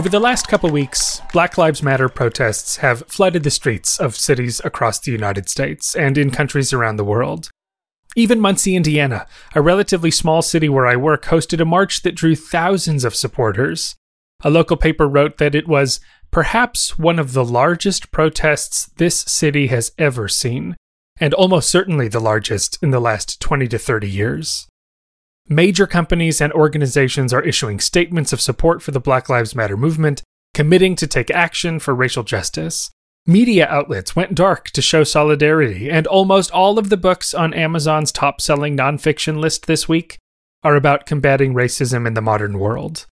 Over the last couple weeks, Black Lives Matter protests have flooded the streets of cities across the United States and in countries around the world. Even Muncie, Indiana, a relatively small city where I work, hosted a march that drew thousands of supporters. A local paper wrote that it was perhaps one of the largest protests this city has ever seen, and almost certainly the largest in the last 20 to 30 years. Major companies and organizations are issuing statements of support for the Black Lives Matter movement, committing to take action for racial justice. Media outlets went dark to show solidarity, and almost all of the books on Amazon's top selling nonfiction list this week are about combating racism in the modern world.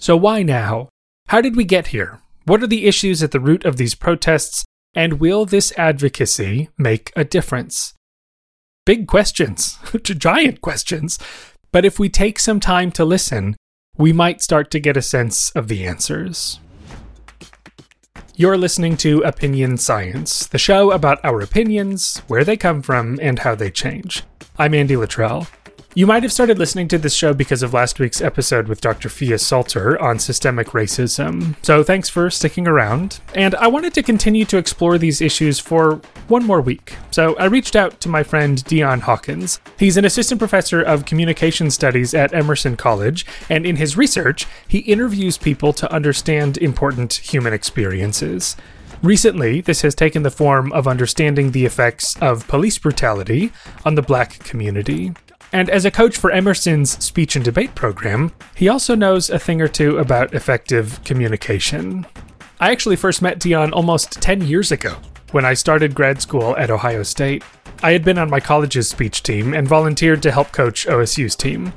So, why now? How did we get here? What are the issues at the root of these protests? And will this advocacy make a difference? Big questions, giant questions. But if we take some time to listen, we might start to get a sense of the answers. You're listening to Opinion Science, the show about our opinions, where they come from, and how they change. I'm Andy Luttrell. You might have started listening to this show because of last week's episode with Dr. Phia Salter on systemic racism, so thanks for sticking around. And I wanted to continue to explore these issues for one more week, so I reached out to my friend Dion Hawkins. He's an assistant professor of communication studies at Emerson College, and in his research, he interviews people to understand important human experiences. Recently, this has taken the form of understanding the effects of police brutality on the black community. And as a coach for Emerson's speech and debate program, he also knows a thing or two about effective communication. I actually first met Dion almost 10 years ago when I started grad school at Ohio State. I had been on my college's speech team and volunteered to help coach OSU's team.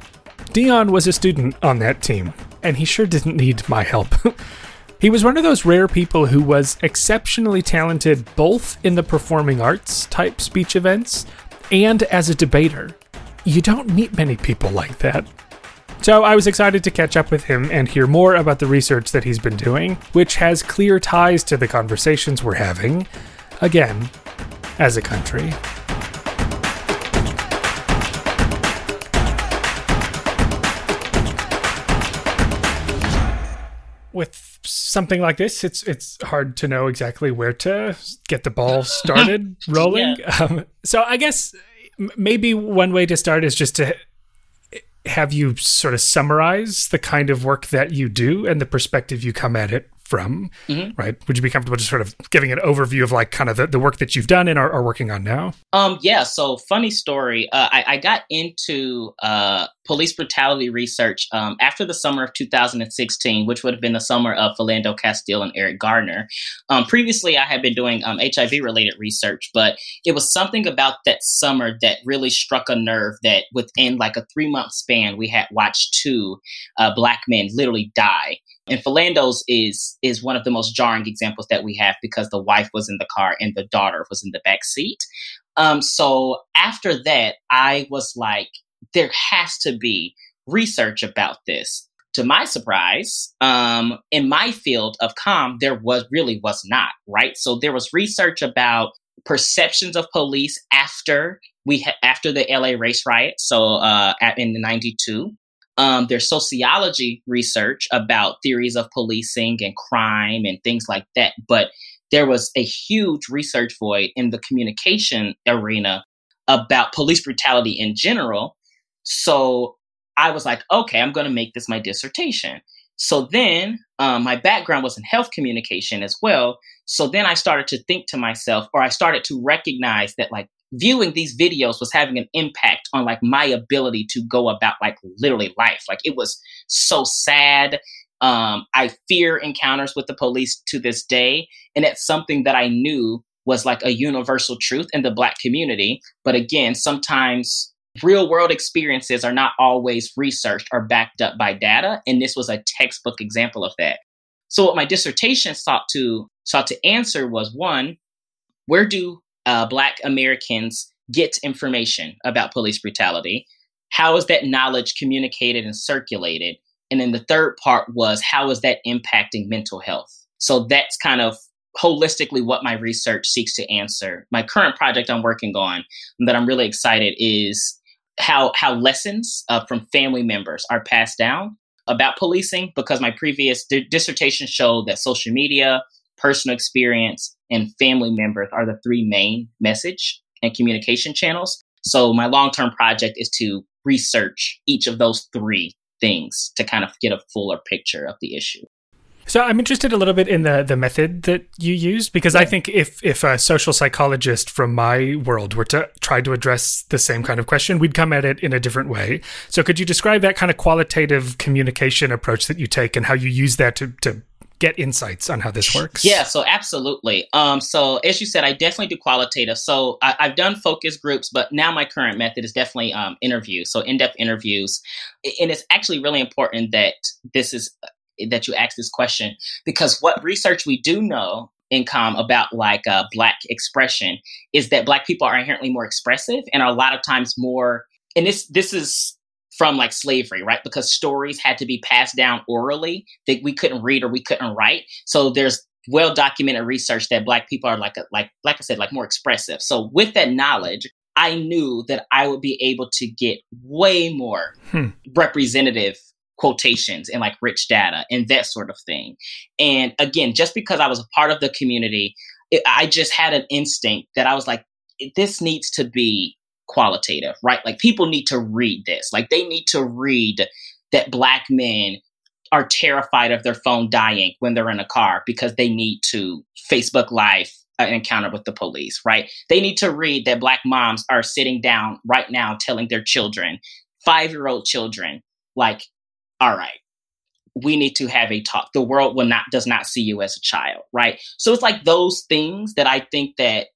Dion was a student on that team, and he sure didn't need my help. he was one of those rare people who was exceptionally talented both in the performing arts type speech events and as a debater you don't meet many people like that. So I was excited to catch up with him and hear more about the research that he's been doing, which has clear ties to the conversations we're having, again, as a country. With something like this, it's it's hard to know exactly where to get the ball started rolling. Yeah. Um, so I guess maybe one way to start is just to have you sort of summarize the kind of work that you do and the perspective you come at it from, mm-hmm. right? Would you be comfortable just sort of giving an overview of like kind of the, the work that you've done and are, are working on now? Um, yeah. So funny story. Uh, I, I, got into uh, police brutality research um, after the summer of 2016, which would have been the summer of Philando Castile and Eric Garner. Um, previously, I had been doing HIV um, related research, but it was something about that summer that really struck a nerve that within like a three month span, we had watched two uh, black men literally die and Philando's is is one of the most jarring examples that we have because the wife was in the car and the daughter was in the back seat. Um, so after that, I was like, there has to be research about this. To my surprise, um, in my field of com, there was really was not right. So there was research about perceptions of police after we ha- after the LA race riot. So uh, at, in '92, um, there's sociology research about theories of policing and crime and things like that. But there was a huge research void in the communication arena about police brutality in general. So I was like, okay, I'm going to make this my dissertation. So then um, my background was in health communication as well. So then I started to think to myself, or I started to recognize that like viewing these videos was having an impact on like my ability to go about like literally life. Like it was so sad. Um, I fear encounters with the police to this day. And it's something that I knew was like a universal truth in the Black community. But again, sometimes real world experiences are not always researched or backed up by data. And this was a textbook example of that. So what my dissertation sought to sought to answer was one, where do uh, Black Americans get information about police brutality? How is that knowledge communicated and circulated? And then the third part was how is that impacting mental health? So that's kind of holistically what my research seeks to answer. My current project I'm working on that I'm really excited is how how lessons uh, from family members are passed down about policing because my previous d- dissertation showed that social media, personal experience, and family members are the three main message and communication channels. So my long-term project is to research each of those three things to kind of get a fuller picture of the issue. So I'm interested a little bit in the the method that you use because I think if if a social psychologist from my world were to try to address the same kind of question, we'd come at it in a different way. So could you describe that kind of qualitative communication approach that you take and how you use that to to get insights on how this works? Yeah, so absolutely. Um, so as you said, I definitely do qualitative. So I, have done focus groups, but now my current method is definitely um, interviews. So in-depth interviews, and it's actually really important that this is that you ask this question because what research we do know in com about like uh, black expression is that black people are inherently more expressive and are a lot of times more and this this is from like slavery, right? Because stories had to be passed down orally that we couldn't read or we couldn't write. So there's well documented research that black people are like a, like like I said like more expressive. So with that knowledge, I knew that I would be able to get way more hmm. representative quotations and like rich data and that sort of thing. And again, just because I was a part of the community, it, I just had an instinct that I was like, this needs to be qualitative, right? Like people need to read this. Like they need to read that black men are terrified of their phone dying when they're in a car because they need to Facebook Live an encounter with the police, right? They need to read that black moms are sitting down right now telling their children, five year old children, like, all right, we need to have a talk. The world will not does not see you as a child, right? So it's like those things that I think that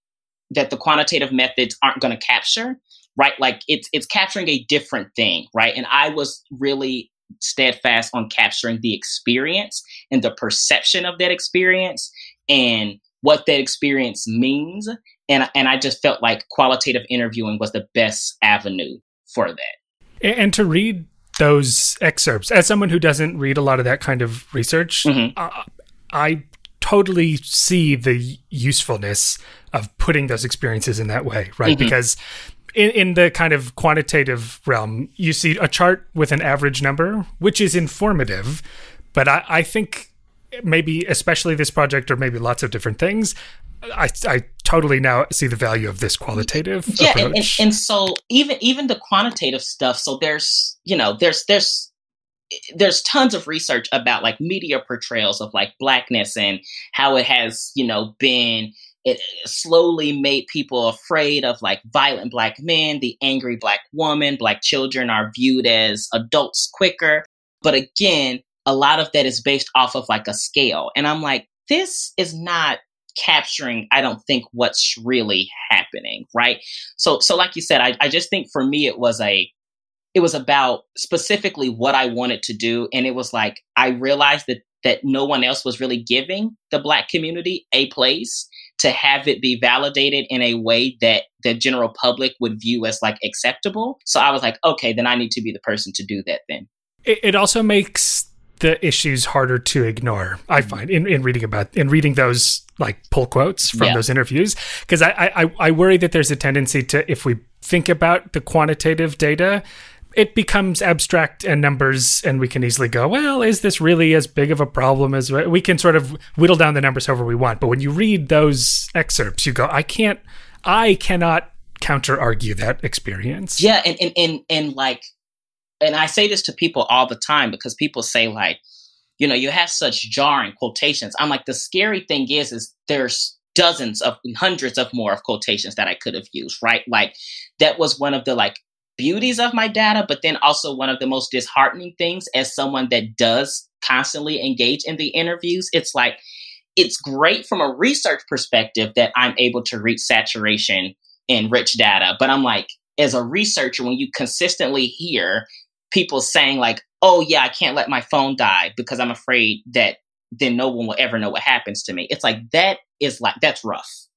that the quantitative methods aren't going to capture, right? Like it's it's capturing a different thing, right? And I was really steadfast on capturing the experience and the perception of that experience and what that experience means. And and I just felt like qualitative interviewing was the best avenue for that. And to read those excerpts, as someone who doesn't read a lot of that kind of research, mm-hmm. uh, I totally see the usefulness of putting those experiences in that way, right? Mm-hmm. Because in, in the kind of quantitative realm, you see a chart with an average number, which is informative, but I, I think maybe especially this project or maybe lots of different things I, I totally now see the value of this qualitative yeah and, and, and, so even even the quantitative stuff so there's you know there's there's there's tons of research about like media portrayals of like blackness and how it has you know been. It slowly made people afraid of like violent black men the angry black woman. Black children are viewed as adults quicker. But again a lot of that is based off of like a scale. And i'm like this is not capturing i don't think what's really happening right? So so like you said i, I just think for me it was a it was about specifically what I wanted to do. And it was like, I realized that, that no one else was really giving the Black community a place to have it be validated in a way that the general public would view as like acceptable. So I was like, okay, then I need to be the person to do that then. It, it also makes the issues harder to ignore. I mm-hmm. find in, in reading about in reading those like pull quotes from yeah. those interviews because I, I I worry that there's a tendency to if we think about the quantitative data it becomes abstract and numbers, and we can easily go, well, is this really as big of a problem as we can sort of whittle down the numbers however we want. But when you read those excerpts, you go, I can't, I cannot counter argue that experience. Yeah, and and and and like, and I say this to people all the time because people say like, you know, you have such jarring quotations. I'm like, the scary thing is, is there's dozens of hundreds of more of quotations that I could have used, right? Like that was one of the like beauties of my data, but then also one of the most disheartening things as someone that does constantly engage in the interviews. It's like, it's great from a research perspective that I'm able to reach saturation in rich data. But I'm like, as a researcher, when you consistently hear people saying, like, oh, yeah, I can't let my phone die because I'm afraid that then no one will ever know what happens to me. It's like, that is like, that's rough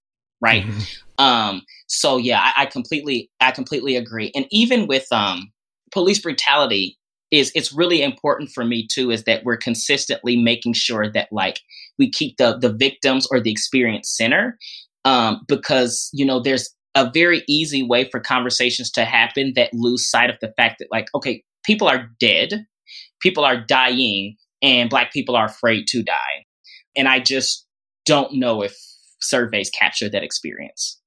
right? Mm-hmm. Um, so yeah, I, I, completely, I completely agree. And even with um, police brutality, is it's really important for me too. Is that we're consistently making sure that like we keep the the victims or the experience center, um, because you know there's a very easy way for conversations to happen that lose sight of the fact that like okay, people are dead People are dying and black people are afraid to die. And I just don't know if surveys capture that experience.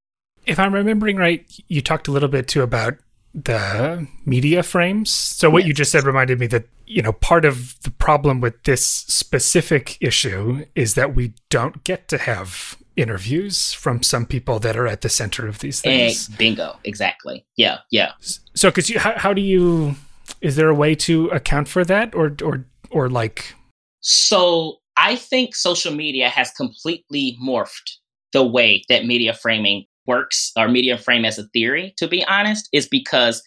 If I'm remembering right, you talked a little bit too about the media frames. So what yes. you just said reminded me that, you know, part of the problem with this specific issue is that we don't get to have interviews from some people that are at the center of these things. Eh, bingo, exactly. Yeah, yeah. So cuz you how, how do you is there a way to account for that or or or like So I think social media has completely morphed the way that media framing works or media frame as a theory, to be honest, is because,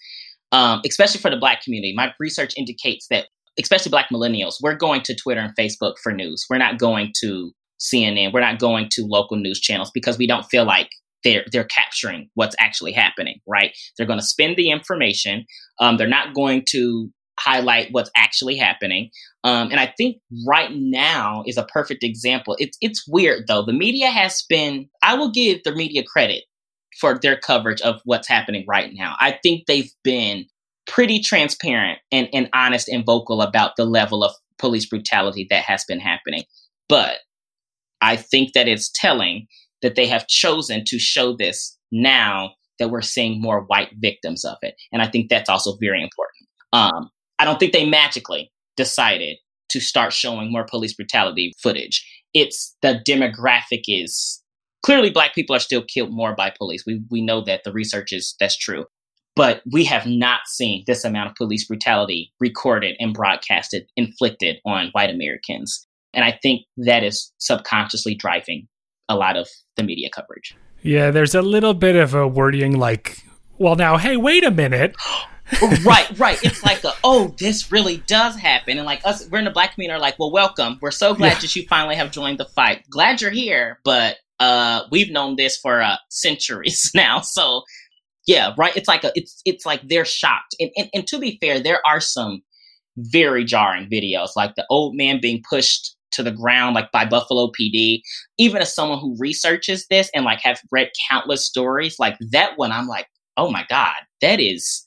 um, especially for the Black community, my research indicates that, especially Black millennials, we're going to Twitter and Facebook for news. We're not going to CNN. We're not going to local news channels because we don't feel like they're they're capturing what's actually happening. Right? They're going to spend the information. Um, they're not going to highlight what's actually happening. Um, and I think right now is a perfect example. It's it's weird though. The media has been. I will give the media credit for their coverage of what's happening right now. I think they've been pretty transparent and, and honest and vocal about the level of police brutality that has been happening. But I think that it's telling that they have chosen to show this now that we're seeing more white victims of it. And I think that's also very important. Um, I don't think they magically decided to start showing more police brutality footage. It's the demographic is clearly black people are still killed more by police. We we know that the research is that's true. But we have not seen this amount of police brutality recorded and broadcasted, inflicted on white Americans. And I think that is subconsciously driving a lot of the media coverage. Yeah, there's a little bit of a wording like, well, now, hey, wait a minute. right, right. It's like a, oh, this really does happen. And like us, we're in the black community are like, well, welcome. We're so glad yeah. that you finally have joined the fight. Glad you're here, but uh, we've known this for uh, centuries now. So yeah, right. It's like a, it's it's like they're shocked. And, and and to be fair, there are some very jarring videos, like the old man being pushed to the ground, like by Buffalo PD. Even as someone who researches this and like have read countless stories, like that one, I'm like, oh my god, that is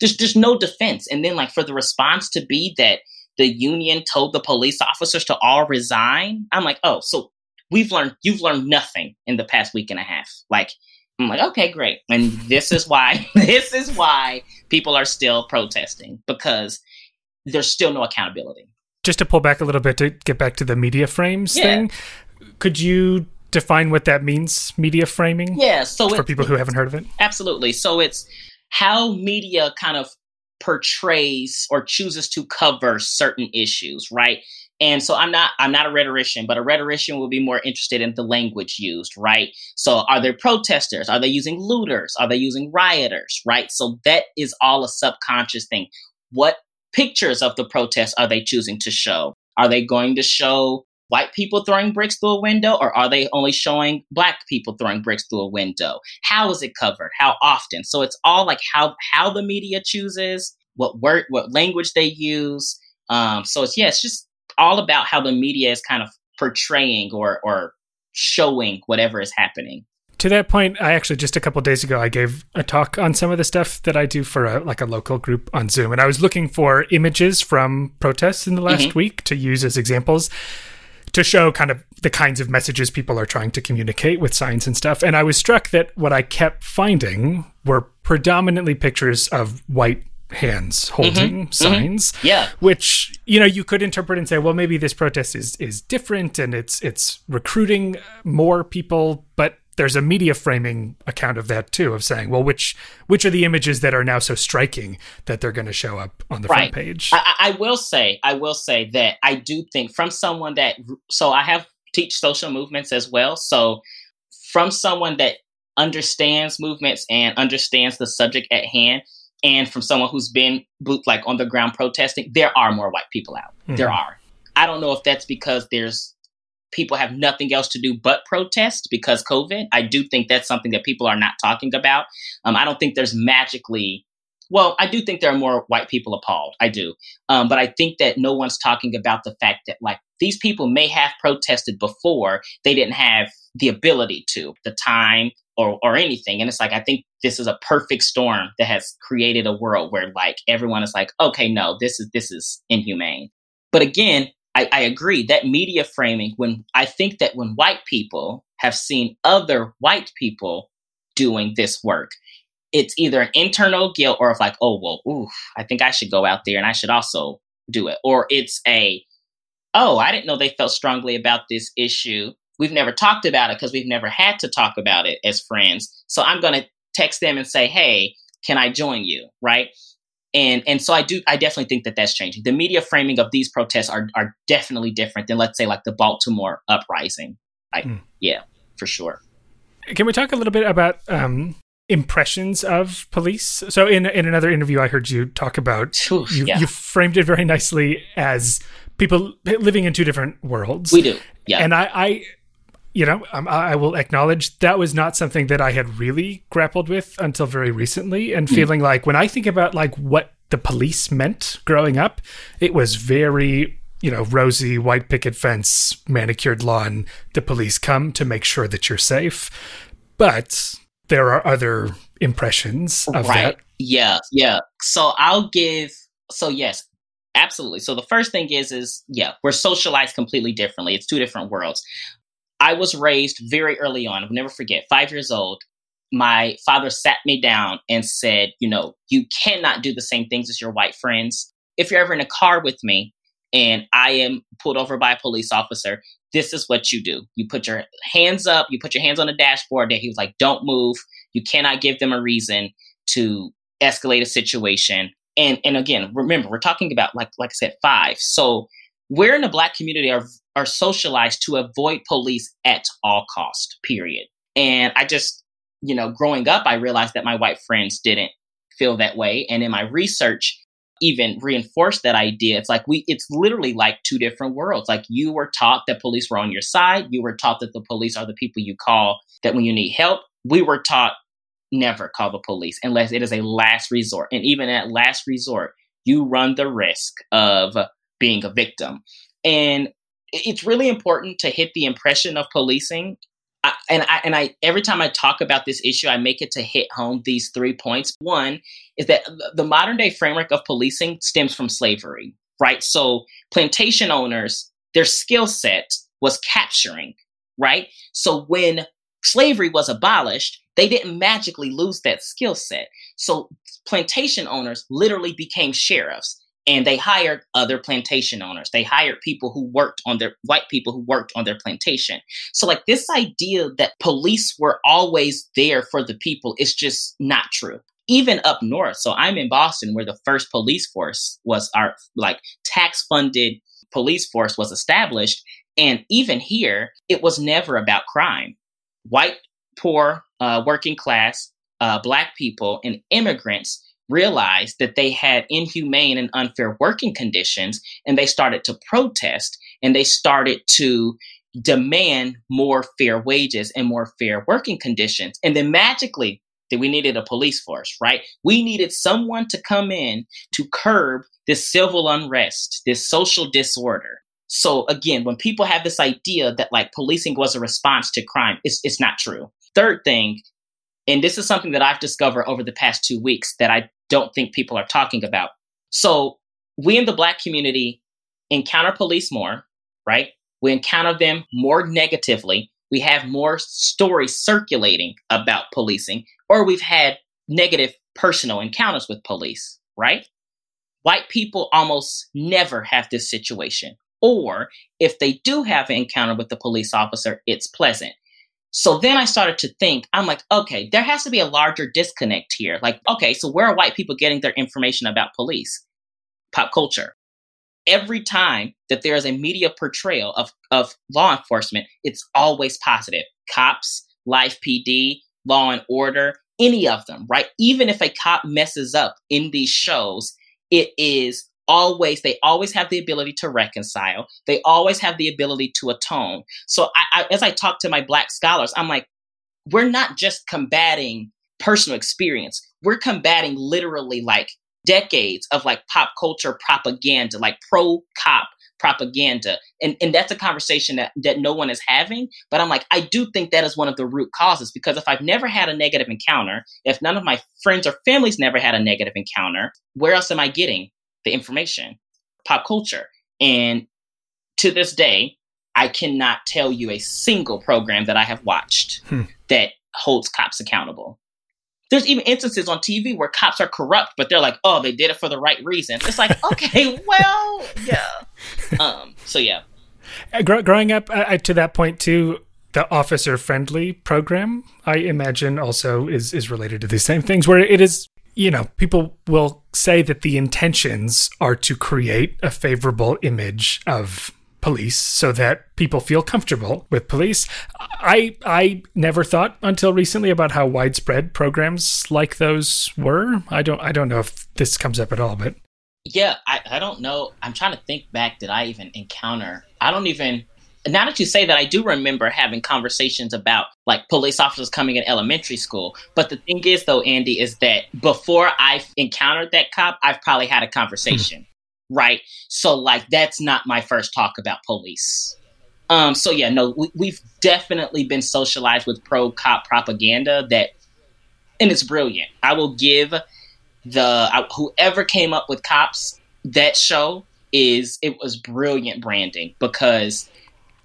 there's just no defense. And then like for the response to be that the union told the police officers to all resign, I'm like, oh, so we've learned you've learned nothing in the past week and a half. Like I'm like, okay, great. And this is why this is why people are still protesting because there's still no accountability. Just to pull back a little bit to get back to the media frames yeah. thing, could you define what that means, media framing? Yeah, so for people who haven't heard of it. Absolutely. So it's how media kind of portrays or chooses to cover certain issues, right? And so I'm not I'm not a rhetorician, but a rhetorician will be more interested in the language used, right? So are there protesters? Are they using looters? Are they using rioters, right? So that is all a subconscious thing. What pictures of the protests are they choosing to show? Are they going to show white people throwing bricks through a window or are they only showing black people throwing bricks through a window how is it covered how often so it's all like how how the media chooses what word what language they use um so it's yeah it's just all about how the media is kind of portraying or or showing whatever is happening to that point, I actually just a couple days ago I gave a talk on some of the stuff that I do for a, like a local group on Zoom, and I was looking for images from protests in the last mm-hmm. week to use as examples to show kind of the kinds of messages people are trying to communicate with signs and stuff. And I was struck that what I kept finding were predominantly pictures of white hands holding mm-hmm, signs mm-hmm. yeah which you know you could interpret and say well maybe this protest is is different and it's it's recruiting more people but there's a media framing account of that too of saying well which which are the images that are now so striking that they're going to show up on the right. front page I, I, will say i will say that i do think from someone that so i have teach social movements as well so from someone that understands movements and understands the subject at hand and from someone who's been boot like on the ground protesting there are more white people out mm-hmm. there are i don't know if that's because there's people have nothing else to do but protest because COVID. I do think that's something that people are not talking about. Um, I don't think there's magically, well, I do think there are more white people appalled. I do. Um, but I think that no one's talking about the fact that, like, these people may have protested before, they didn't have the ability to, the time, or, or anything. And it's like, I think this is a perfect storm that has created a world where like everyone is like, okay, no, this is this is inhumane. But again, I, I agree that media framing, when I think that when white people have seen other white people doing this work, it's either an internal guilt or if like, oh well, ooh, I think I should go out there and I should also do it. Or it's a, oh, I didn't know they felt strongly about this issue. We've never talked about it because we've never had to talk about it as friends. So I'm gonna text them and say, hey, can I join you? Right. And and so I do I definitely think that that's changing. The media framing of these protests are are definitely different than let's say like the Baltimore uprising. Like mm. yeah, for sure. Can we talk a little bit about um, impressions of police? So in in another interview, I heard you talk about Oof, you, yeah. you framed it very nicely as people living in two different worlds. We do, yeah. And I, I you know, um, I will acknowledge that was not something that I had really grappled with until very recently, and mm. feeling like when I think about like what the police meant growing up, it was very you know rosy white picket fence, manicured lawn. The police come to make sure that you're safe, but there are other impressions of right. that. Yeah, yeah. So I'll give. So yes, absolutely. So the first thing is, is yeah, we're socialized completely differently. It's two different worlds. I was raised very early on. I'll never forget. Five years old, my father sat me down and said, you know, you cannot do the same things as your white friends. If you're ever in a car with me and I am pulled over by a police officer, this is what you do. You put your hands up, you put your hands on the dashboard. That he was like, don't move. You cannot give them a reason to escalate a situation. And and again, remember, we're talking about like like I said, five. So we're in the black community are are socialized to avoid police at all cost period. And i just you know growing up i realized that my white friends didn't feel that way. And in my research even reinforced that idea. It's like we it's literally like two different worlds. Like you were taught that police were on your side. You were taught that the police are the people you call that when you need help. We were taught never call the police unless it is a last resort. And even at last resort you run the risk of being a victim. And it's really important to hit the impression of policing. I, and I and I every time I talk about this issue, I make it to hit home these three points. One is that the modern day framework of policing stems from slavery, right? So plantation owners, their skill set was capturing, right? So when slavery was abolished, they didn't magically lose that skill set. So plantation owners literally became sheriffs and they hired other plantation owners. They hired people who worked on their white people who worked on their plantation. So like this idea that police were always there for the people is just not true. Even up north so i'm in boston where the first police force was our like tax funded police force was established. And even here it was never about crime. White poor uh, working class uh, black people and immigrants realized that they had inhumane and unfair working conditions and they started to protest and they started to demand more fair wages and more fair working conditions. And then magically, that we needed a police force, right? We needed someone to come in to curb this civil unrest, this social disorder. So again, when people have this idea that like policing was a response to crime, it's, it's not true. Third thing, and this is something that I've discovered over the past two weeks that I don't think people are talking about. So we in the Black community encounter police more, right? We encounter them more negatively. We have more stories circulating about policing, or we've had negative personal encounters with police, right? White people almost never have this situation. Or if they do have an encounter with the police officer, it's pleasant. So then I started to think, I'm like, okay, there has to be a larger disconnect here. Like, okay, so where are white people getting their information about police, pop culture? Every time that there is a media portrayal of, of law enforcement, it's always positive. Cops, Live PD, Law and Order, any of them, right? Even if a cop messes up in these shows, it is always they always have the ability to reconcile. They always have the ability to atone. So I, I, as i talk to my black scholars i'm like we're not just combating personal experience. We're combating literally like decades of like pop culture propaganda like pro cop propaganda. And and that's a conversation that, that no one is having. But I'm like, I do think that is one of the root causes. Because if I've never had a negative encounter, if none of my friends or families never had a negative encounter, where else am I getting the information? Pop culture. And to this day, I cannot tell you a single program that I have watched hmm. that holds cops accountable. There's even instances on TV where cops are corrupt, but they're like, "Oh, they did it for the right reason." It's like, okay, well, yeah. Um, so yeah. Uh, growing up uh, to that point too, the officer friendly program, I imagine, also is is related to these same things, where it is you know, people will say that the intentions are to create a favorable image of police so that people feel comfortable with police. I I never thought until recently about how widespread programs like those were. I don't I don't know if this comes up at all, but yeah, I, I don't know. I'm trying to think back. Did I even encounter? I don't even. Now that you say that, I do remember having conversations about like police officers coming in elementary school. But the thing is, though, Andy, is that before I've encountered that cop, I've probably had a conversation right? So like that's not my first talk about police. Um, so yeah, no, we, have definitely been socialized with pro cop propaganda that, and it's brilliant. I will give the whoever came up with cops that show is it was brilliant branding because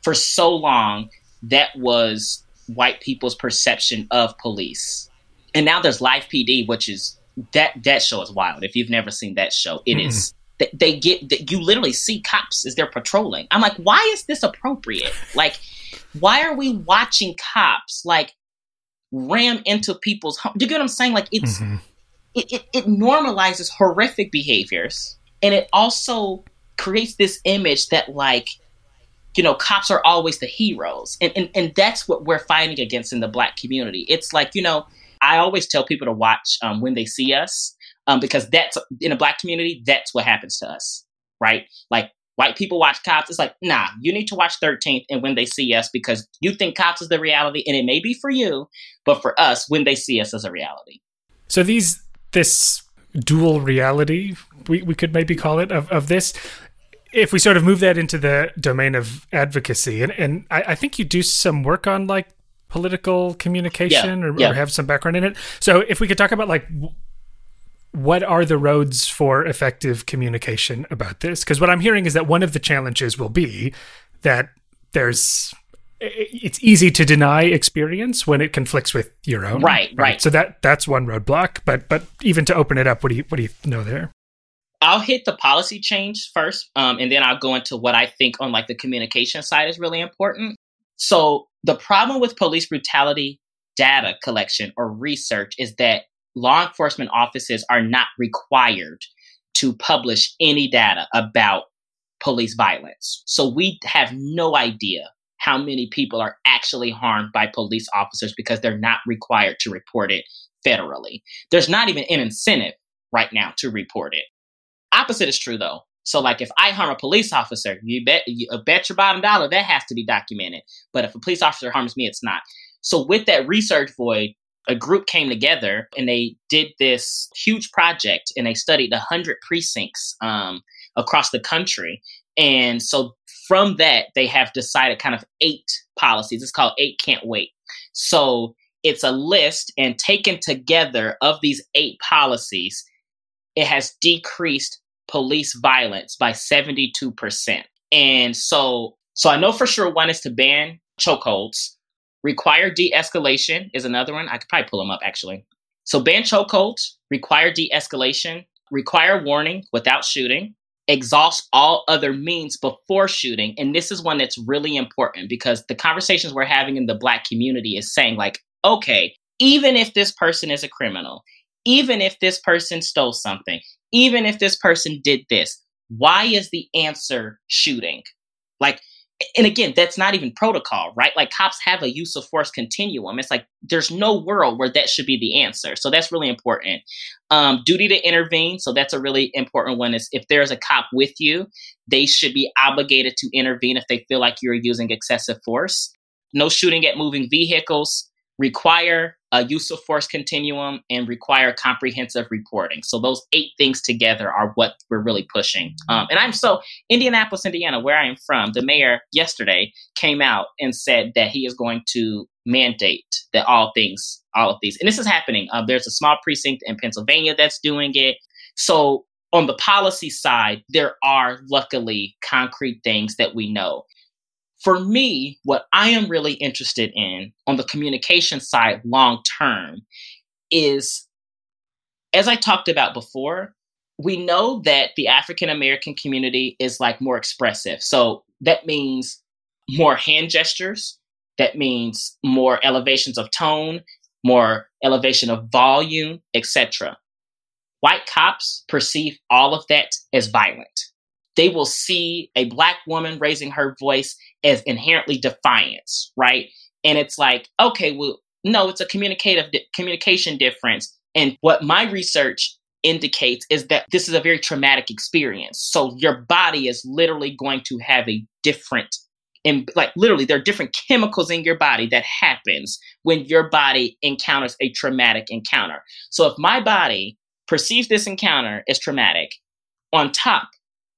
for so long that was white people's perception of police, and now there's Live PD, which is that that show is wild. If you've never seen that show, it mm-hmm. is they, they get you literally see cops as they're patrolling. I'm like, why is this appropriate? Like, why are we watching cops like ram into people's home? Do you get what I'm saying? Like, it's mm-hmm. it, it, it normalizes horrific behaviors, and it also creates this image that like you know cops are always the heroes and, and and that's what we're fighting against in the black community it's like you know i always tell people to watch um, when they see us um, because that's in a black community, that's what happens to us, right? Like white people watch cops. It's like, nah, you need to watch 13th and when they see us because you think cops is the reality, and it may be for you, but for us, when they see us as a reality. So these this dual reality, we, we could maybe call it of, of this. If we sort of move that into the domain of advocacy, and, and I, I think you do some work on like political communication yeah, or, yeah. or, have some background in it. So if we could talk about like what are the roads for effective communication about this? Because what I'm hearing is that one of the challenges will be that there's it's easy to deny experience when it conflicts with your own. Right, right. right. So that that's one roadblock. But but even to open it up, what do you what do you know there? I'll hit the policy change first, um, and then I'll go into what I think on like the communication side is really important. So the problem with police brutality data collection or research is that law enforcement offices are not required to publish any data about police violence. So we have no idea how many people are actually harmed by police officers because they're not required to report it federally. There's not even an incentive right now to report it. Opposite is true though. So like if I harm a police officer, you bet you bet your bottom dollar that has to be documented. But if a police officer harms me, it's not. So with that research void, a group came together and they did this huge project and they studied 100 precincts um, across the country. And so from that, they have decided kind of eight policies. It's called Eight Can't Wait. So it's a list and taken together of these eight policies, it has decreased police violence by 72%. And so so I know for sure one is to ban chokeholds. Require de escalation is another one. I could probably pull them up actually. So ban chokeholds, require de escalation, require warning without shooting, exhaust all other means before shooting. And this is one that's really important because the conversations we're having in the black community is saying, like, okay, even if this person is a criminal, even if this person stole something, even if this person did this, why is the answer shooting? Like, and again, that's not even protocol, right? Like cops have a use of force continuum. It's like there's no world where that should be the answer. So that's really important. Um, duty to intervene. So that's a really important one. Is if there's a cop with you, they should be obligated to intervene if they feel like you're using excessive force. No shooting at moving vehicles. Require a use of force continuum, and require comprehensive reporting. So those eight things together are what we're really pushing. Um, and I'm so Indianapolis, Indiana, where I am from. The mayor yesterday came out and said that he is going to mandate that all things, all of these, and this is happening. Uh, there's a small precinct in Pennsylvania that's doing it. So on the policy side, there are luckily concrete things that we know. For me, what I am really interested in on the communication side long term is, as I talked about before, we know that the African American community is like more expressive. So that means more hand gestures, that means more elevations of tone, more elevation of volume, etc. White cops perceive all of that as violent they will see a black woman raising her voice as inherently defiance, right? And it's like, okay, well, no, it's a communicative di- communication difference. And what my research indicates is that this is a very traumatic experience. So your body is literally going to have a different and like literally there are different chemicals in your body that happens when your body encounters a traumatic encounter. So if my body perceives this encounter as traumatic, on top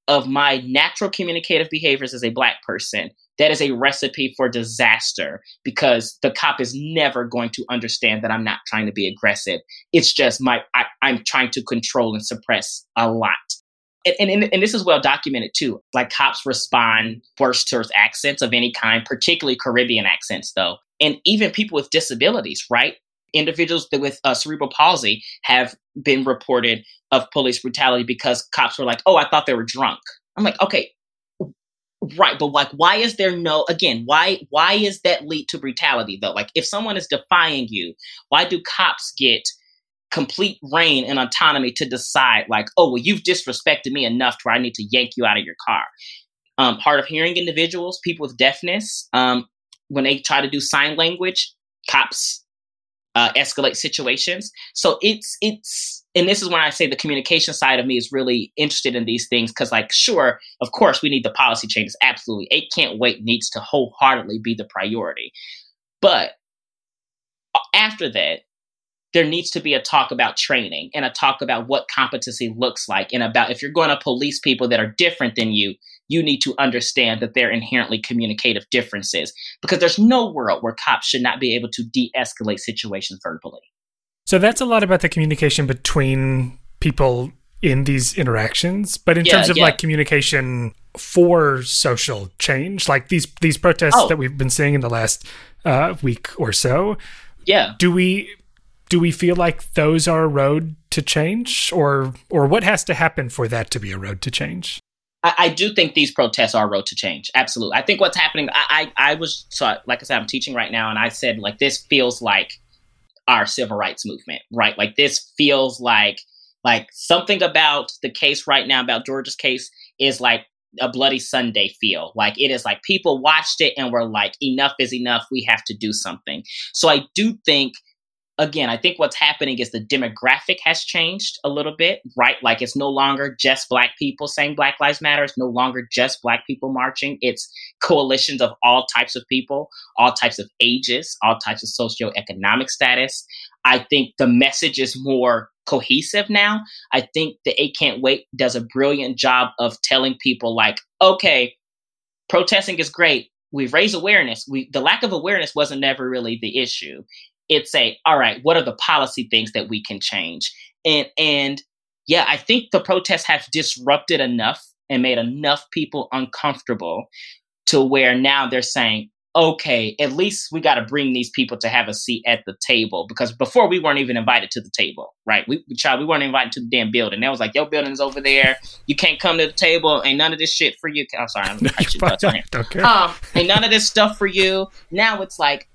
of my natural communicative behaviors as a black person, that is a recipe for disaster because the cop is never going to understand that I'm not trying to be aggressive. It's just my I, am trying to control and suppress a lot. And, and, and this is well documented too. Like cops respond worse towards accents of any kind, particularly Caribbean accents, though. And even people with disabilities, right? Individuals with uh, cerebral palsy have been reported of police brutality because cops were like, "Oh, I thought they were drunk." I'm like, "Okay, right, but like, why is there no again? Why why is that lead to brutality though? Like, if someone is defying you, why do cops get?" complete rein and autonomy to decide like oh well you've disrespected me enough to where i need to yank you out of your car um, hard of hearing individuals people with deafness um, when they try to do sign language cops uh, escalate situations. So it's it's and this is when I say the communication side of me is really interested in these things because, like, sure, of course, we need the policy changes. Absolutely, Eight Can't Wait needs to wholeheartedly be the priority. But after that, there needs to be a talk about training and a talk about what competency looks like and about if you're going to police people that are different than you you need to understand that they're inherently communicative differences because there's no world where cops should not be able to de-escalate situations verbally so that's a lot about the communication between people in these interactions but in yeah, terms of yeah. like communication for social change like these these protests oh. that we've been seeing in the last uh, week or so yeah do we do we feel like those are a road to change or or what has to happen for that to be a road to change I, I do think these protests are a road to change. Absolutely. I think what's happening I, I, I was so like i said i'm teaching right now and i said like this feels like our civil rights movement right? Like this feels like like something about the case right now about georgia's case is like a bloody sunday feel. Like it is like people watched it and were like enough is enough. We have to do something. So i do think again, I think what's happening is the demographic has changed a little bit, right? Like it's no longer just black people saying Black Lives Matter. It's no longer just black people marching. It's coalitions of all types of people, all types of ages, all types of socioeconomic status. I think the message is more cohesive now. I think the Eight Can't Wait does a brilliant job of telling people like, okay, protesting is great. We've raised awareness. We the lack of awareness wasn't never really the issue it's a all right what are the policy things that we can change? And and yeah i think the protests have disrupted enough and made enough people uncomfortable to where now they're saying okay at least we got to bring these people to have a seat at the table because before we weren't even invited to the table right? We child we weren't invited to the damn building. That was like your building's over there. You can't come to the table. Ain't none of this shit for you. I'm sorry i'm okay. um ain't none of this stuff for you. Now it's like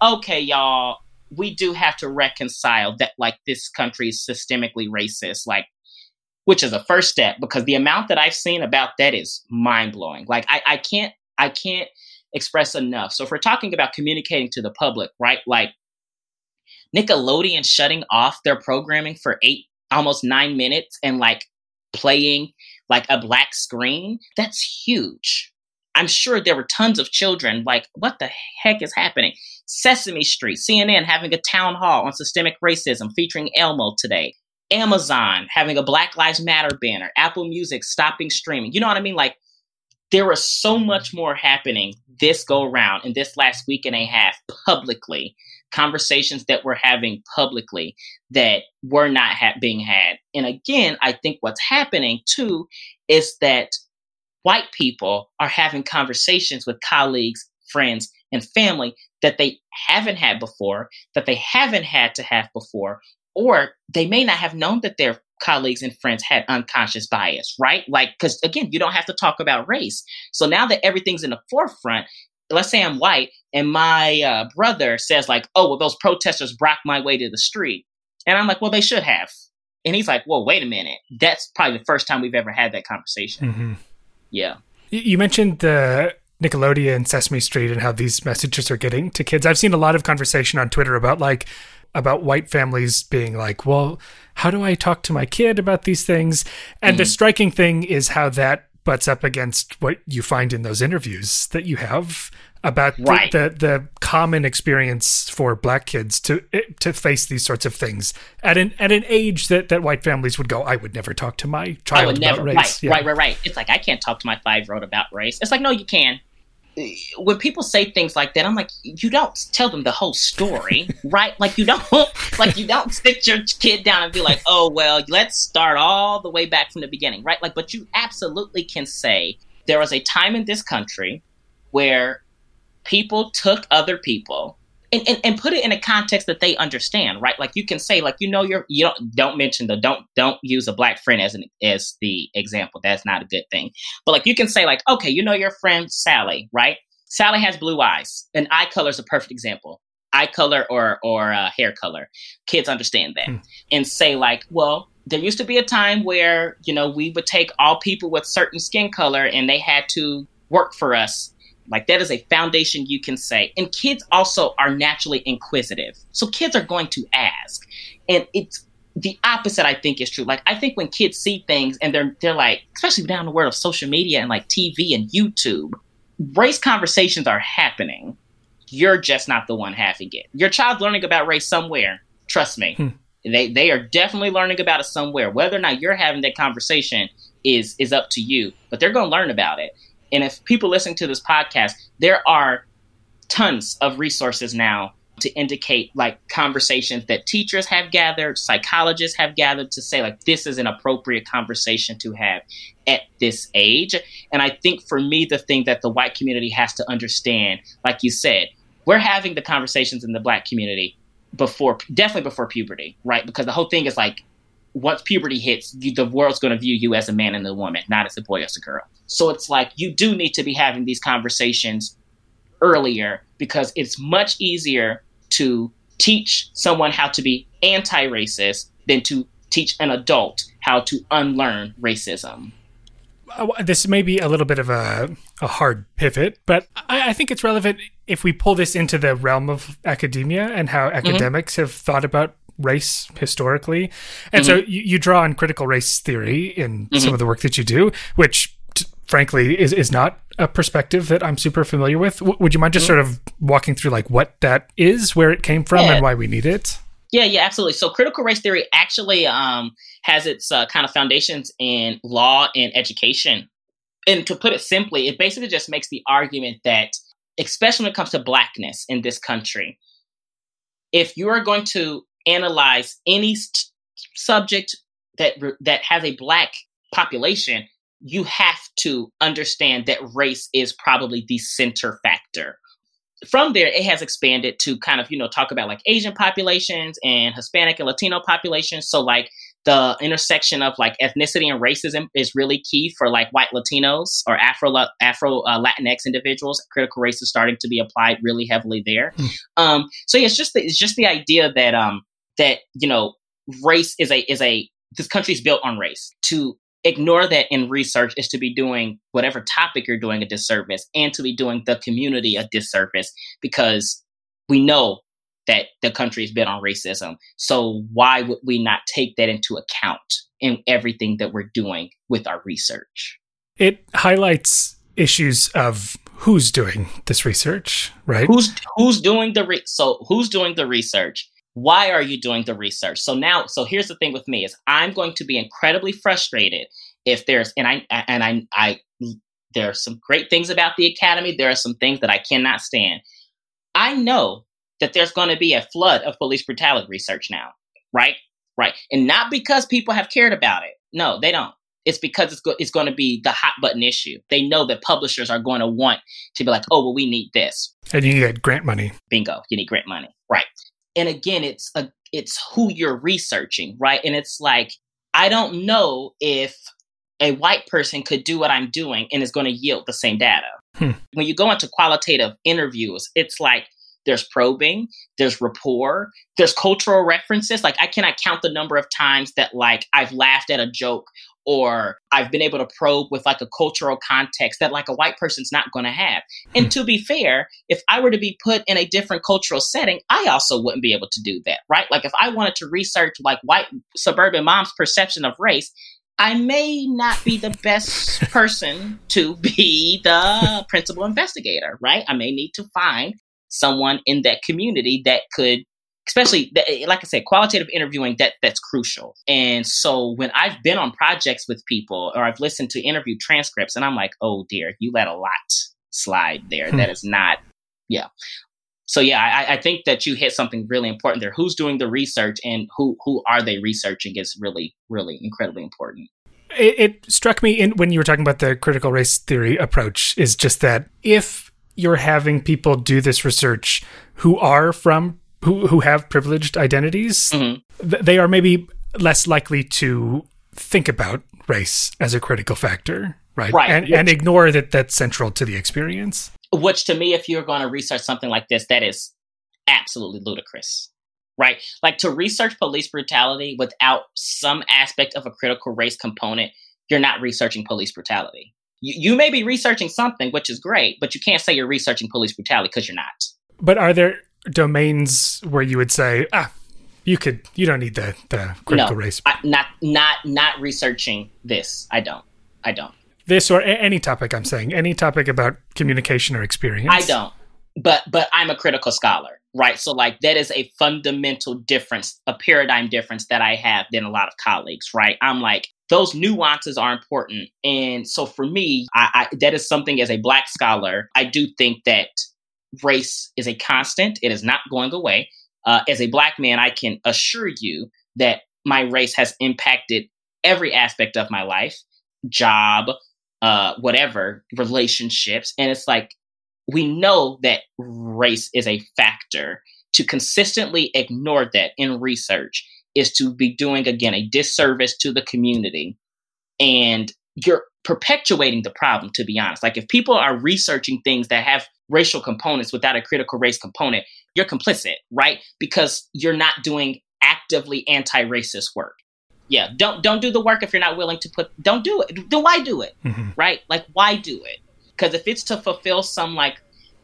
okay y'all we do have to reconcile that like this country is systemically racist like which is a first step because the amount that i've seen about that is mind-blowing. Like i, I can't i can't express enough. So if we're talking about communicating to the public right like nickelodeon shutting off their programming for eight almost nine minutes and like playing like a black screen that's huge. I'm sure there were tons of children like what the heck is happening Sesame Street, CNN having a town hall on systemic racism featuring Elmo today. Amazon having a Black Lives Matter banner, Apple Music stopping streaming. You know what I mean? Like there was so much more happening this go around in this last week and a half publicly conversations that we're having publicly that were not ha- being had and again i think what's happening too is that white people are having conversations with colleagues friends and family that they haven't had before that they haven't had to have before or they may not have known that their colleagues and friends had unconscious bias, right? Like, because again, you don't have to talk about race. So now that everything's in the forefront, let's say I'm white and my uh, brother says, like, oh, well, those protesters blocked my way to the street. And I'm like, well, they should have. And he's like, well, wait a minute. That's probably the first time we've ever had that conversation. Mm-hmm. Yeah. You mentioned the Nickelodeon, and Sesame Street, and how these messages are getting to kids. I've seen a lot of conversation on Twitter about like about white families being like, well, how do I talk to my kid about these things? And mm-hmm. the striking thing is how that butts up against what you find in those interviews that you have about right. the, the, the common experience for black kids to to face these sorts of things at an at an age that that white families would go I would never talk to my child about never, race right, yeah. right right right it's like I can't talk to my 5 year old about race it's like no you can when people say things like that, I'm like, you don't tell them the whole story, right? Like you don't, like you don't sit your kid down and be like, oh well, let's start all the way back from the beginning, right? Like, but you absolutely can say there was a time in this country where people took other people and, and, and put it in a context that they understand, right? Like you can say, like you know, you're you don't don't mention the don't don't use a black friend as an as the example. That's not a good thing. But like you can say, like okay, you know your friend Sally, right? Sally has blue eyes, and eye color is a perfect example. Eye color or or uh, hair color, kids understand that, hmm. and say like, well, there used to be a time where you know we would take all people with certain skin color, and they had to work for us like that is a foundation you can say. And kids also are naturally inquisitive. So kids are going to ask. And it's the opposite I think is true. Like I think when kids see things and they're they're like, especially down the world of social media and like TV and YouTube, race conversations are happening. You're just not the one having it. Your child's learning about race somewhere. Trust me. Hmm. They they are definitely learning about it somewhere. Whether or not you're having that conversation is is up to you, but they're going to learn about it. And if people listening to this podcast, there are tons of resources now to indicate like conversations that teachers have gathered, psychologists have gathered to say like this is an appropriate conversation to have at this age. And I think for me, the thing that the white community has to understand, like you said, we're having the conversations in the black community before, definitely before puberty, right? Because the whole thing is like once puberty hits, you, the world's going to view you as a man and a woman, not as a boy or as a girl. So it's like you do need to be having these conversations earlier because it's much easier to teach someone how to be anti racist than to teach an adult how to unlearn racism. This may be a little bit of a, a hard pivot, but I, I think it's relevant if we pull this into the realm of academia and how mm-hmm. academics mm-hmm. have thought about race historically. And mm-hmm. so you, you, draw on critical race theory in mm-hmm. some of the work that you do, which t- frankly is, is not a perspective that I'm super familiar with. W- would you mind just mm-hmm. sort of walking through like what that is, where it came from, yeah. and why we need it? Yeah, yeah, absolutely. So critical race theory actually um, has its uh, kind of foundations in law and education. And to put it simply, it basically just makes the argument that, especially when it comes to blackness in this country, if you are going to analyze any st- subject that that has a black population, you have to understand that race is probably the center factor. From there, it has expanded to kind of, you know, talk about like Asian populations and Hispanic and Latino populations. So, like, the intersection of like ethnicity and racism is really key for like white Latinos or Afro Afro uh, Latinx individuals. Critical race is starting to be applied really heavily there. Mm. Um, so yeah, it's just the, it's just the idea that um, that you know race is a is a this country's built on race. To ignore that in research is to be doing whatever topic you're doing a disservice and to be doing the community a disservice because we know that the country's been on racism. So why would we not take that into account in everything that we're doing with our research? It highlights issues of who's doing this research, right? Who's who's doing the re- so who's doing the research? Why are you doing the research? So now, so here's the thing with me is I'm going to be incredibly frustrated if there's and I and I I there are some great things about the academy. There are some things that I cannot stand. I know that there's going to be a flood of police brutality research now, right? Right. And not because people have cared about it. No, they don't. It's because it's, go- it's going to be the hot button issue. They know that publishers are going to want to be like, oh, well, we need this. And you need grant money. Bingo. You need grant money. Right. And again, it's a, it's who you're researching, right? And it's like, I don't know if a white person could do what I'm doing and is going to yield the same data. Hmm. When you go into qualitative interviews, it's like there's probing, there's rapport, there's cultural references. Like I cannot count the number of times that like I've laughed at a joke or I've been able to probe with like a cultural context that like a white person's not going to have. And hmm. to be fair, if I were to be put in a different cultural setting, I also wouldn't be able to do that, right? Like if I wanted to research like white suburban mom's perception of race, I may not be the best person to be the principal investigator, right? I may need to find someone in that community that could especially like I said, qualitative interviewing that that's crucial. And so when I've been on projects with people or I've listened to interview transcripts and I'm like, oh dear, you let a lot slide there. Hmm. That is not, yeah. So yeah, I, I, think that you hit something really important there. Who's doing the research and who who are they researching is really really incredibly important. It, it struck me in when you were talking about the critical race theory approach is just that if you're having people do this research who are from who who have privileged identities, mm-hmm. th- they are maybe less likely to think about race as a critical factor, right? Right. And, and ignore that that's central to the experience. Which to me, if you're going to research something like this, that is absolutely ludicrous. Right? Like to research police brutality without some aspect of a critical race component, you're not researching police brutality. You, you may be researching something, which is great, but you can't say you're researching police brutality because you're not. But are there domains where you would say, ah, you could, you don't need the the critical no, race. I, not not not researching this. I don't. I don't. This or a- any topic. I'm saying any topic about communication or experience. I don't. But but I'm a critical scholar, right? So like that is a fundamental difference, a paradigm difference that I have than a lot of colleagues, right? I'm like those nuances are important, and so for me, I, I that is something as a black scholar, I do think that race is a constant. It is not going away. Uh, as a black man, I can assure you that my race has impacted every aspect of my life job, uh, whatever, relationships. And it's like, we know that race is a factor. To consistently ignore that in research is to be doing, again, a disservice to the community. And you're perpetuating the problem, to be honest. Like, if people are researching things that have racial components without a critical race component, you're complicit, right? Because you're not doing actively anti-racist work. Yeah, don't don't do the work if you're not willing to put don't do it. Then why do it? Mm-hmm. Right? Like why do it? Because if it's to fulfill some like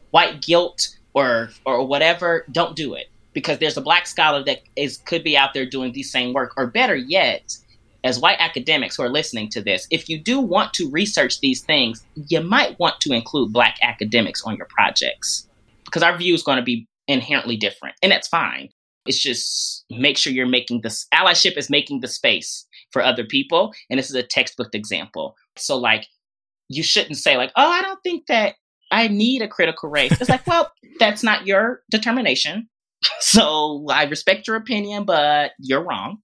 white guilt or or whatever, don't do it. Because there's a black scholar that is could be out there doing the same work, or better yet, as white academics who are listening to this, if you do want to research these things, you might want to include black academics on your projects because our view is going to be inherently different, and that's fine. It's just make sure you're making this allyship is making the space for other people, and this is a textbook example. So, like, you shouldn't say like, "Oh, I don't think that I need a critical race." It's like, well, that's not your determination. So I respect your opinion, but you're wrong.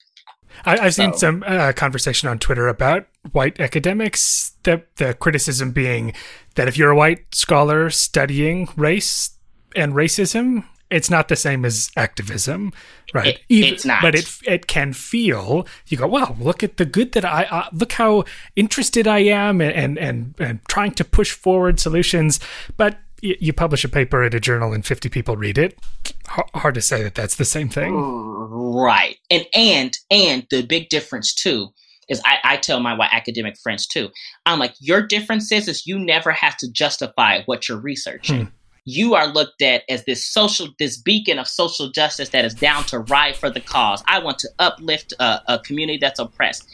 I, have seen so. some uh, conversation on Twitter about white academics. The the criticism being that if you're a white scholar studying race and racism, it's not the same as activism, right? It, Even, it's not, but it it can feel. You go, wow, look at the good that I uh, look how interested I am, and and and trying to push forward solutions. But you publish a paper at a journal and 50 people read it. Hard to say that that's the same thing. Right. And and and the big difference too is I, I tell my white academic friends too i'm like your difference is, is you never have to justify what you're researching. Hmm. you are looked at as this social this beacon of social justice that is down to ride for the cause. I want to uplift a, a community that's oppressed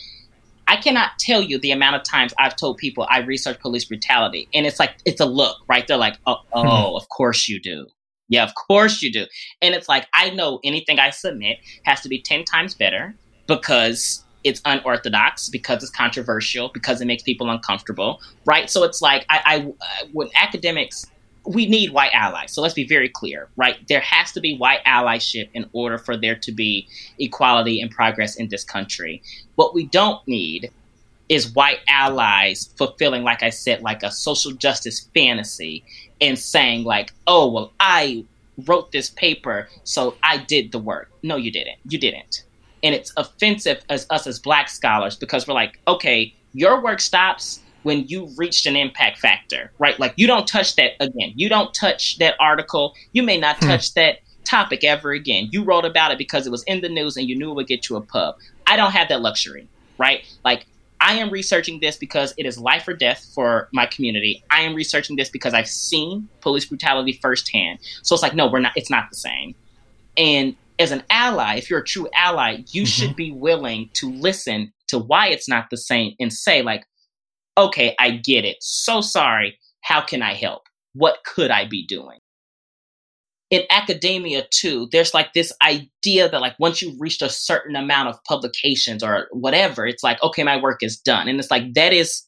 I cannot tell you the amount of times I've told people I research police brutality, and it's like it's a look, right? They're like, "Oh, oh, mm-hmm. of course you do." Yeah, of course you do. And it's like I know anything I submit has to be ten times better because it's unorthodox, because it's controversial, because it makes people uncomfortable, right? So it's like I, I when academics we need white allies. So let's be very clear, right? There has to be white allyship in order for there to be equality and progress in this country. What we don't need is white allies fulfilling, like I said, like a social justice fantasy and saying, like, oh, well, I wrote this paper, so I did the work. No, you didn't. You didn't. And it's offensive as us as black scholars because we're like, okay, your work stops when you reached an impact factor, right? Like you don't touch that again. You don't touch that article. You may not hmm. touch that topic ever again. You wrote about it because it was in the news and you knew it would get you a pub. I don't have that luxury, right? Like I am researching this because it is life or death for my community. I am researching this because I've seen police brutality firsthand. So it's like, no, we're not, it's not the same. And as an ally, if you're a true ally, you mm-hmm. should be willing to listen to why it's not the same and say, like, okay, I get it. So sorry. How can I help? What could I be doing? In academia, too, there's like this idea that, like, once you've reached a certain amount of publications or whatever, it's like, okay, my work is done. And it's like, that is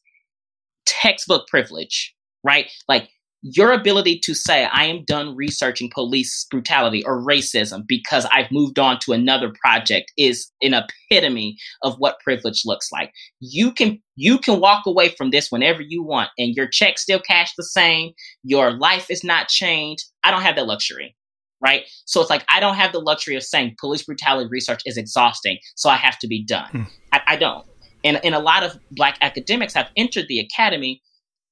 textbook privilege, right? Like, your ability to say, I am done researching police brutality or racism because I've moved on to another project is an epitome of what privilege looks like. You can you can walk away from this whenever you want and your check still cash the same, your life is not changed. I don't have that luxury. Right. So it's like I don't have the luxury of saying police brutality research is exhausting, so I have to be done. Hmm. I, I don't. And, and a lot of black academics have entered the academy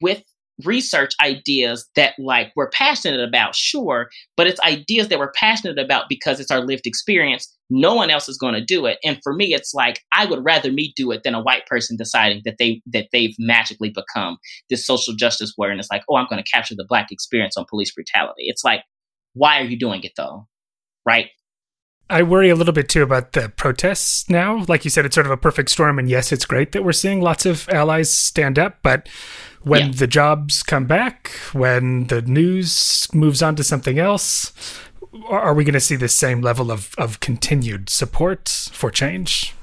with research ideas that like we're passionate about sure but it's ideas that we're passionate about because it's our lived experience. No one else is going to do it. And for me it's like i would rather me do it than a white person deciding that they that they've magically become this social justice warrior. And it's like oh i'm going to capture the black experience on police brutality. It's like why are you doing it though? Right I worry a little bit too about the protests now. Like you said, it's sort of a perfect storm. And yes, it's great that we're seeing lots of allies stand up. But when yeah. the jobs come back, when the news moves on to something else, are we going to see the same level of, of continued support for change?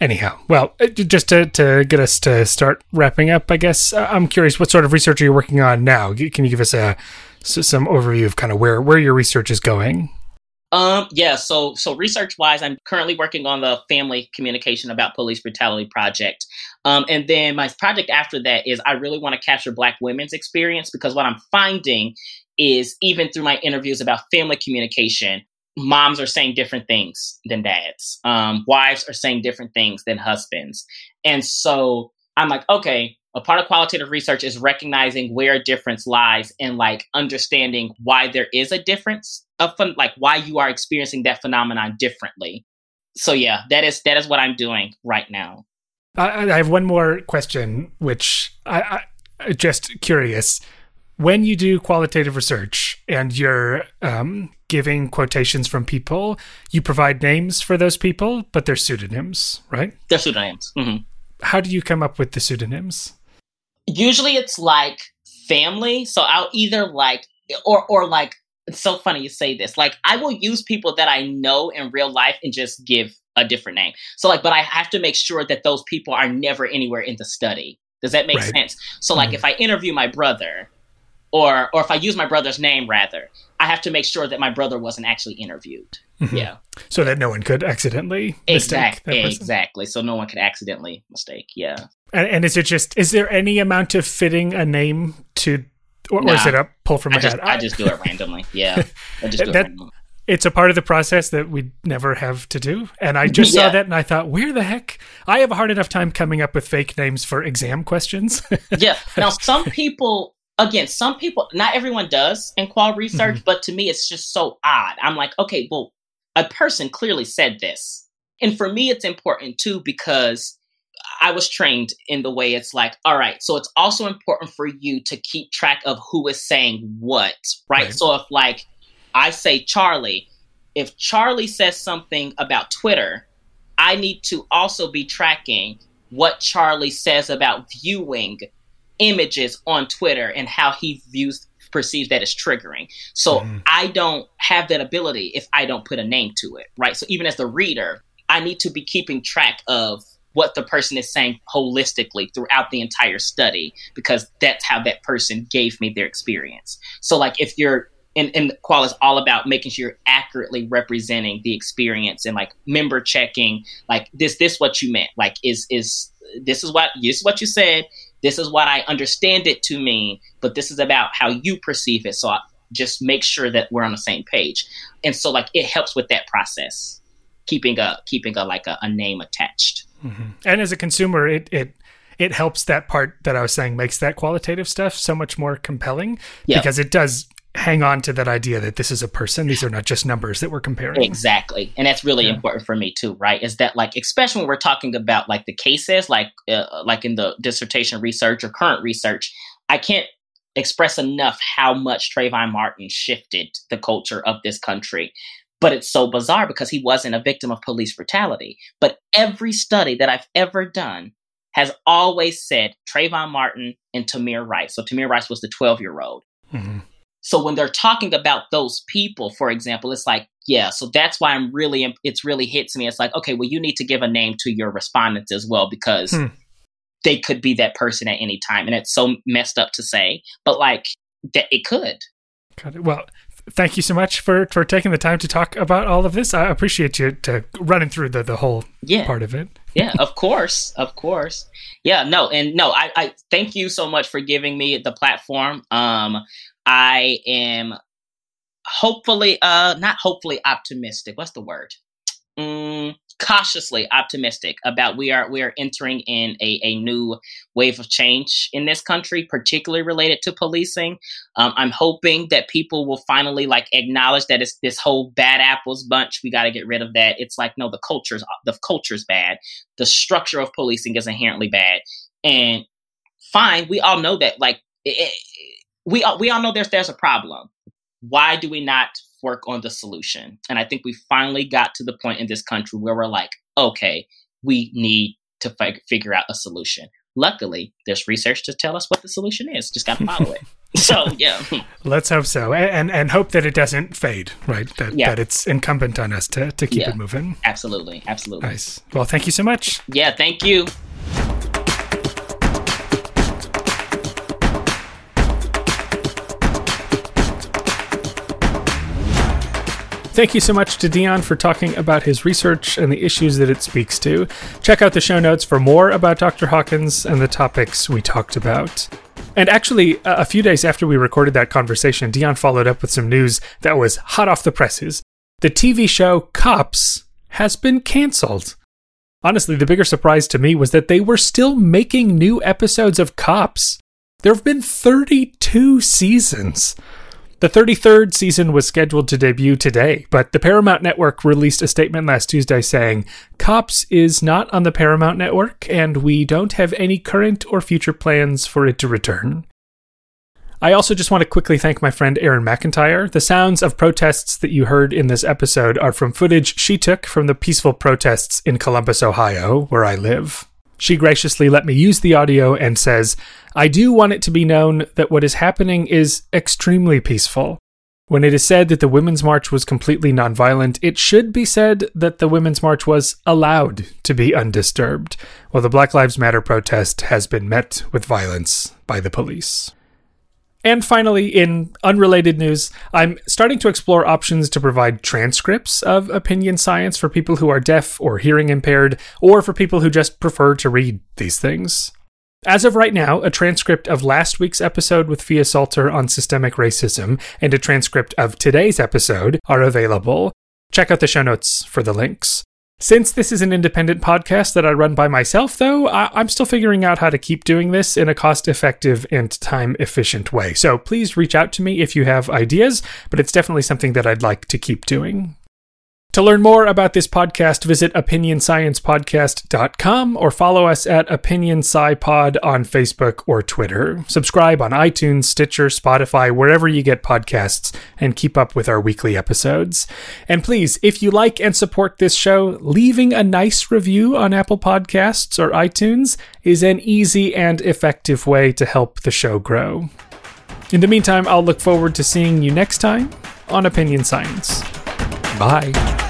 Anyhow, well, uh, just to, to get us to start wrapping up, I guess uh, I'm curious what sort of research are you working on now? Can you give us a some overview of kind of where where your research is going? Um, yeah, so so research wise, I'm currently working on the family communication about police brutality project. Um, and then my project after that is I really want to capture black women's experience because what I'm finding is even through my interviews about family communication, moms are saying different things than dads. Um, wives are saying different things than husbands. And so I'm like, okay, a part of qualitative research is recognizing where a difference lies and like understanding why there is a difference of fun, like why you are experiencing that phenomenon differently. So yeah, that is that is what I'm doing right now. I, I have one more question, which I, I just curious. When you do qualitative research and you're um, giving quotations from people, you provide names for those people, but they're pseudonyms, right? They're pseudonyms. Mm-hmm. How do you come up with the pseudonyms? Usually, it's like family. So I'll either like or or like it's so funny you say this. Like, I will use people that I know in real life and just give a different name. So, like, but I have to make sure that those people are never anywhere in the study. Does that make right. sense? So, like, mm. if I interview my brother, or or if I use my brother's name rather, I have to make sure that my brother wasn't actually interviewed. Mm-hmm. Yeah. So that no one could accidentally exactly exactly. So no one could accidentally mistake. Yeah. And, and, is it just is there any amount of fitting a name to or, nah, or is it a pull from my I just, head? I just do it randomly. Yeah, I just do that, it randomly. It's a part of the process that we never have to do. And I just yeah. saw that and I thought, where the heck? I have a hard enough time coming up with fake names for exam questions. yeah. Now, some people, again, some people, not everyone does in qual research, mm-hmm. but to me, it's just so odd. I'm like, okay, well, a person clearly said this. And for me, it's important too because I was trained in the way it's like, all right, so it's also important for you to keep track of who is saying what, right? right? So if like I say Charlie, if Charlie says something about Twitter, I need to also be tracking what Charlie says about viewing images on Twitter and how he views perceives that as triggering. So mm-hmm. I don't have that ability if I don't put a name to it, right? So even as the reader, I need to be keeping track of what the person is saying holistically throughout the entire study because that's how that person gave me their experience. So like if you're and, and qual is all about making sure you're accurately representing the experience and like member checking like this this what you meant like is is this is what this is what you said this is what i understand it to mean but this is about how you perceive it. So I just make sure that we're on the same page. And so like it helps with that process keeping a keeping a like a, a name attached mm-hmm. and as a consumer it it it helps that part that I was saying makes that qualitative stuff so much more compelling because it does hang on to that idea that this is a person. These are not just numbers that we're comparing. Exactly. And that's really yeah. important for me too, right? Is that like, especially when we're talking about like the cases, like, uh, like in the dissertation research or current research, I can't express enough how much Trayvon Martin shifted the culture of this country. But it's so bizarre because he wasn't a victim of police brutality. But every study that I've ever done has always said Trayvon Martin and Tamir Rice. So Tamir Rice was the 12 year old. Mm-hmm. So when they're talking about those people, for example, it's like, yeah, so that's why I'm really, it's really hits me. It's like, okay, well, you need to give a name to your respondents as well because hmm. they could be that person at any time. And it's so messed up to say, but like, that it could. Well, thank you so much for for taking the time to talk about all of this. I appreciate you to running through the the whole yeah. part of it. yeah, of course, of course. Yeah, no, and no, I, I thank you so much for giving me the platform. Um, I am hopefully, uh, not hopefully optimistic. What's the word? Mm, cautiously optimistic about we are we are entering in a, a new wave of change in this country, particularly related to policing. Um, I'm hoping that people will finally like acknowledge that it's this whole bad apples bunch. We got to get rid of that. It's like no, the culture's the culture's bad. The structure of policing is inherently bad, and fine, we all know that. Like it, we all, we all know there's there's a problem. Why do we not work on the solution? And I think we finally got to the point in this country where we're like, okay, we need to fi- figure out a solution. Luckily, there's research to tell us what the solution is. Just got to follow it. So yeah, let's hope so, and and hope that it doesn't fade. Right, that yeah. that it's incumbent on us to to keep yeah. it moving. Absolutely, absolutely. Nice. Well, thank you so much. Yeah, thank you. Thank you so much to Dion for talking about his research and the issues that it speaks to. Check out the show notes for more about Dr. Hawkins and the topics we talked about. And actually, a few days after we recorded that conversation, Dion followed up with some news that was hot off the presses. The TV show Cops has been canceled. Honestly, the bigger surprise to me was that they were still making new episodes of Cops. There have been 32 seasons. The 33rd season was scheduled to debut today, but the Paramount Network released a statement last Tuesday saying, Cops is not on the Paramount Network, and we don't have any current or future plans for it to return. I also just want to quickly thank my friend Erin McIntyre. The sounds of protests that you heard in this episode are from footage she took from the peaceful protests in Columbus, Ohio, where I live. She graciously let me use the audio and says, I do want it to be known that what is happening is extremely peaceful. When it is said that the Women's March was completely nonviolent, it should be said that the Women's March was allowed to be undisturbed, while the Black Lives Matter protest has been met with violence by the police. And finally, in unrelated news, I'm starting to explore options to provide transcripts of opinion science for people who are deaf or hearing impaired, or for people who just prefer to read these things. As of right now, a transcript of last week's episode with Phia Salter on systemic racism and a transcript of today's episode are available. Check out the show notes for the links. Since this is an independent podcast that I run by myself, though, I- am still figuring out how to keep doing this in a cost effective and time efficient way. So please reach out to me if you have ideas, but it's definitely something that I'd like to keep doing. To learn more about this podcast, visit opinionsciencepodcast.com or follow us at OpinionSciPod on Facebook or Twitter. Subscribe on iTunes, Stitcher, Spotify, wherever you get podcasts, and keep up with our weekly episodes. And please, if you like and support this show, leaving a nice review on Apple Podcasts or iTunes is an easy and effective way to help the show grow. In the meantime, I'll look forward to seeing you next time on Opinion Science. Bye.